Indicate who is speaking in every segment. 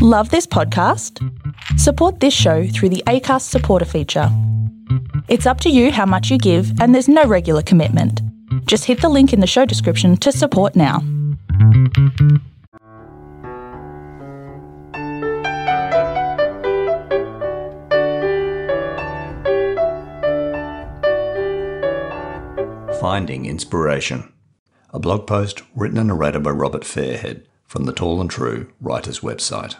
Speaker 1: Love this podcast? Support this show through the ACAST supporter feature. It's up to you how much you give, and there's no regular commitment. Just hit the link in the show description to support now.
Speaker 2: Finding Inspiration, a blog post written and narrated by Robert Fairhead from the Tall and True writer's website.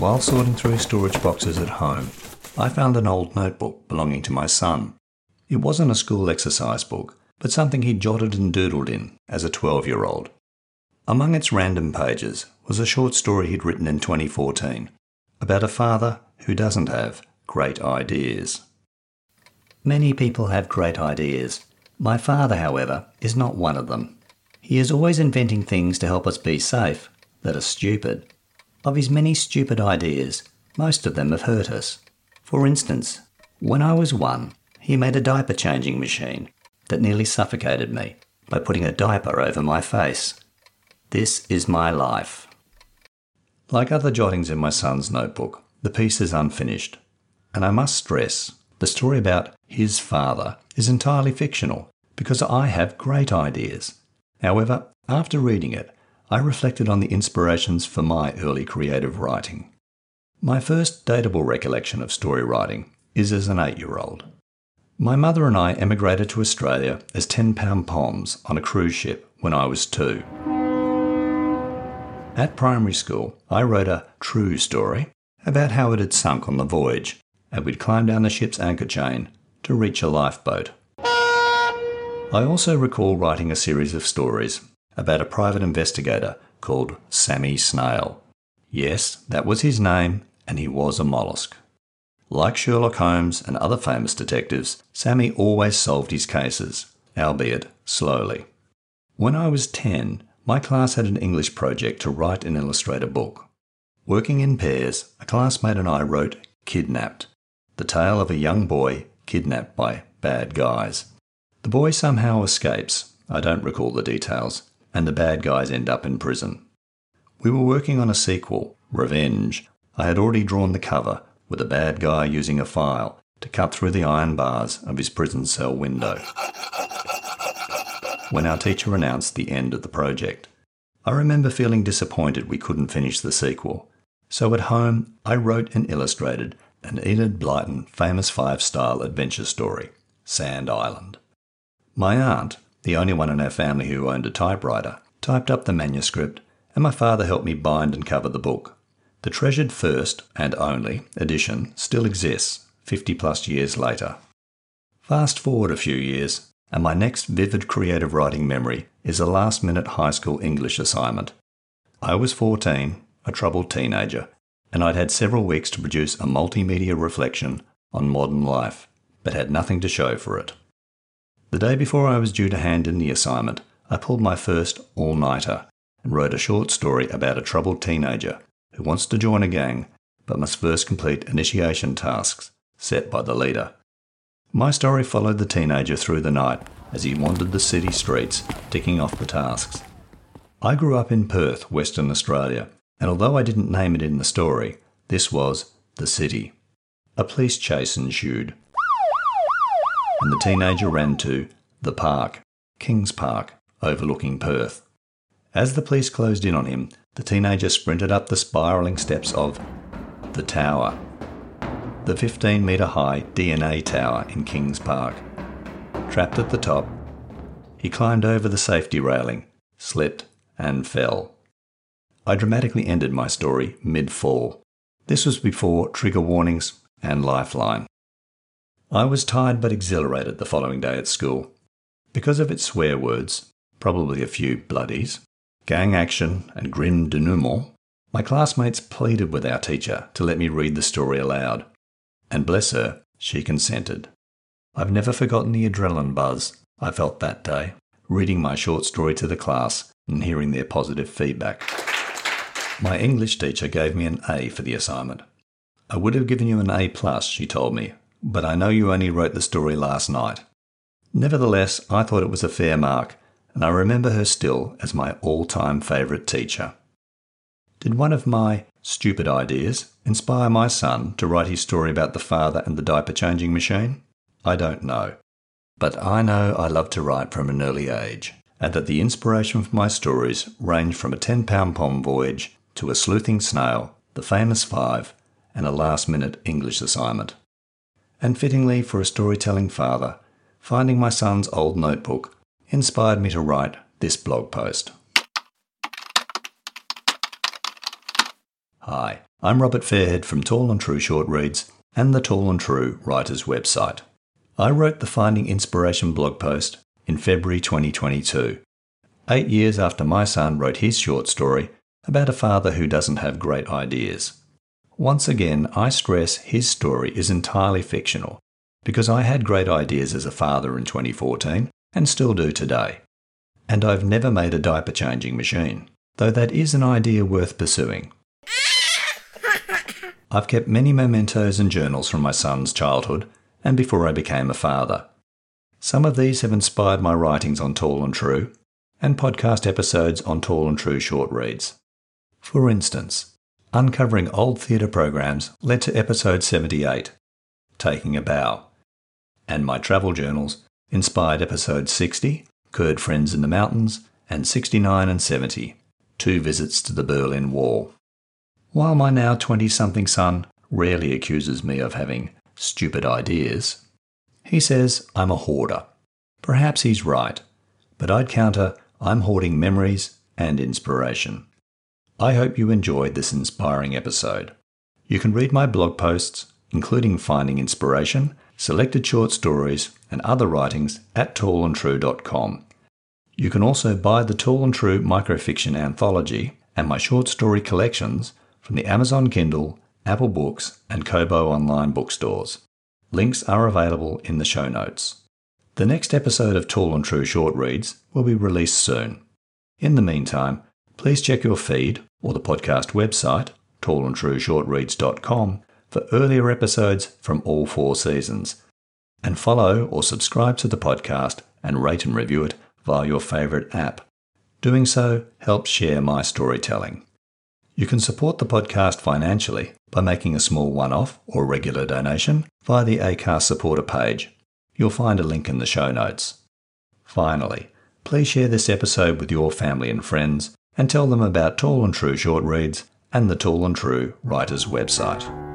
Speaker 2: While sorting through storage boxes at home, I found an old notebook belonging to my son. It wasn't a school exercise book, but something he jotted and doodled in as a 12 year old. Among its random pages was a short story he'd written in 2014 about a father who doesn't have great ideas. Many people have great ideas. My father, however, is not one of them. He is always inventing things to help us be safe that are stupid. Of his many stupid ideas, most of them have hurt us. For instance, when I was one, he made a diaper changing machine that nearly suffocated me by putting a diaper over my face. This is my life. Like other jottings in my son's notebook, the piece is unfinished. And I must stress the story about his father is entirely fictional because I have great ideas. However, after reading it, I reflected on the inspirations for my early creative writing. My first datable recollection of story writing is as an eight year old. My mother and I emigrated to Australia as 10 pound poms on a cruise ship when I was two. At primary school, I wrote a true story about how it had sunk on the voyage and we'd climb down the ship's anchor chain to reach a lifeboat. I also recall writing a series of stories about a private investigator called Sammy Snail. Yes, that was his name, and he was a mollusk. Like Sherlock Holmes and other famous detectives, Sammy always solved his cases, albeit slowly. When I was 10, my class had an English project to write and illustrate a book. Working in pairs, a classmate and I wrote Kidnapped, the tale of a young boy kidnapped by bad guys. The boy somehow escapes, I don't recall the details, and the bad guys end up in prison. We were working on a sequel, Revenge. I had already drawn the cover with a bad guy using a file to cut through the iron bars of his prison cell window. When our teacher announced the end of the project, I remember feeling disappointed we couldn't finish the sequel. So at home, I wrote and illustrated an Enid Blyton famous five style adventure story, Sand Island. My aunt, the only one in our family who owned a typewriter, typed up the manuscript, and my father helped me bind and cover the book. The treasured first and only edition still exists 50 plus years later. Fast forward a few years, and my next vivid creative writing memory is a last minute high school English assignment. I was 14, a troubled teenager, and I'd had several weeks to produce a multimedia reflection on modern life, but had nothing to show for it. The day before I was due to hand in the assignment, I pulled my first all nighter and wrote a short story about a troubled teenager who wants to join a gang but must first complete initiation tasks set by the leader. My story followed the teenager through the night as he wandered the city streets, ticking off the tasks. I grew up in Perth, Western Australia, and although I didn't name it in the story, this was the city. A police chase ensued, and the teenager ran to the park, Kings Park, overlooking Perth. As the police closed in on him, the teenager sprinted up the spiralling steps of the tower, the 15 metre high DNA tower in Kings Park. Trapped at the top, he climbed over the safety railing, slipped, and fell. I dramatically ended my story mid fall. This was before trigger warnings and lifeline. I was tired but exhilarated the following day at school. Because of its swear words, probably a few bloodies, gang action, and grim denouement, my classmates pleaded with our teacher to let me read the story aloud. And bless her, she consented. I've never forgotten the adrenaline buzz I felt that day, reading my short story to the class and hearing their positive feedback. My English teacher gave me an A for the assignment. I would have given you an A plus, she told me, but I know you only wrote the story last night. Nevertheless, I thought it was a fair mark, and I remember her still as my all time favourite teacher. Did one of my stupid ideas inspire my son to write his story about the father and the diaper changing machine? I don't know. But I know I love to write from an early age, and that the inspiration for my stories range from a 10 pound pom voyage to a sleuthing snail, the famous five, and a last minute English assignment. And fittingly for a storytelling father, finding my son's old notebook inspired me to write this blog post. Hi, I'm Robert Fairhead from Tall and True Short Reads and the Tall and True Writers website. I wrote the Finding Inspiration blog post in February 2022, eight years after my son wrote his short story about a father who doesn't have great ideas. Once again, I stress his story is entirely fictional because I had great ideas as a father in 2014 and still do today. And I've never made a diaper changing machine, though that is an idea worth pursuing. I've kept many mementos and journals from my son's childhood and before I became a father. Some of these have inspired my writings on Tall and True and podcast episodes on Tall and True short reads. For instance, uncovering old theatre programs led to episode 78, Taking a Bow, and my travel journals inspired episode 60, Kurd Friends in the Mountains, and 69 and 70, Two Visits to the Berlin Wall. While my now 20 something son rarely accuses me of having stupid ideas, he says I'm a hoarder. Perhaps he's right, but I'd counter I'm hoarding memories and inspiration. I hope you enjoyed this inspiring episode. You can read my blog posts, including Finding Inspiration, selected short stories, and other writings at tallandtrue.com. You can also buy the Tall and True microfiction anthology and my short story collections from the Amazon Kindle, Apple Books, and Kobo online bookstores. Links are available in the show notes. The next episode of Tall and True Short Reads will be released soon. In the meantime, please check your feed or the podcast website, tallandtrueshortreads.com, for earlier episodes from all four seasons. And follow or subscribe to the podcast and rate and review it via your favourite app. Doing so helps share my storytelling. You can support the podcast financially by making a small one off or regular donation via the ACAST supporter page. You'll find a link in the show notes. Finally, please share this episode with your family and friends and tell them about Tall and True Short Reads and the Tall and True Writers website.